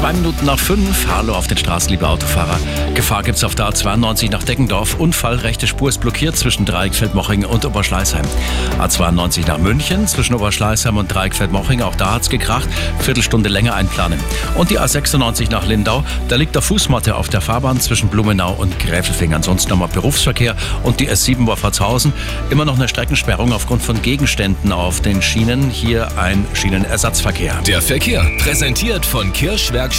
Zwei Minuten nach fünf. Hallo auf den Straßen, liebe Autofahrer. Gefahr gibt's auf der A92 nach Deggendorf. Unfall, rechte Spur ist blockiert zwischen Dreieckfeld-Moching und Oberschleißheim. A92 nach München zwischen Oberschleißheim und Dreieckfeld-Moching. Auch da hat's gekracht. Viertelstunde länger einplanen. Und die A96 nach Lindau. Da liegt der Fußmatte auf der Fahrbahn zwischen Blumenau und Gräfelfing. Ansonsten nochmal Berufsverkehr und die S7 Wolfratshausen. Immer noch eine Streckensperrung aufgrund von Gegenständen auf den Schienen. Hier ein Schienenersatzverkehr. Der Verkehr präsentiert von Kirschwerk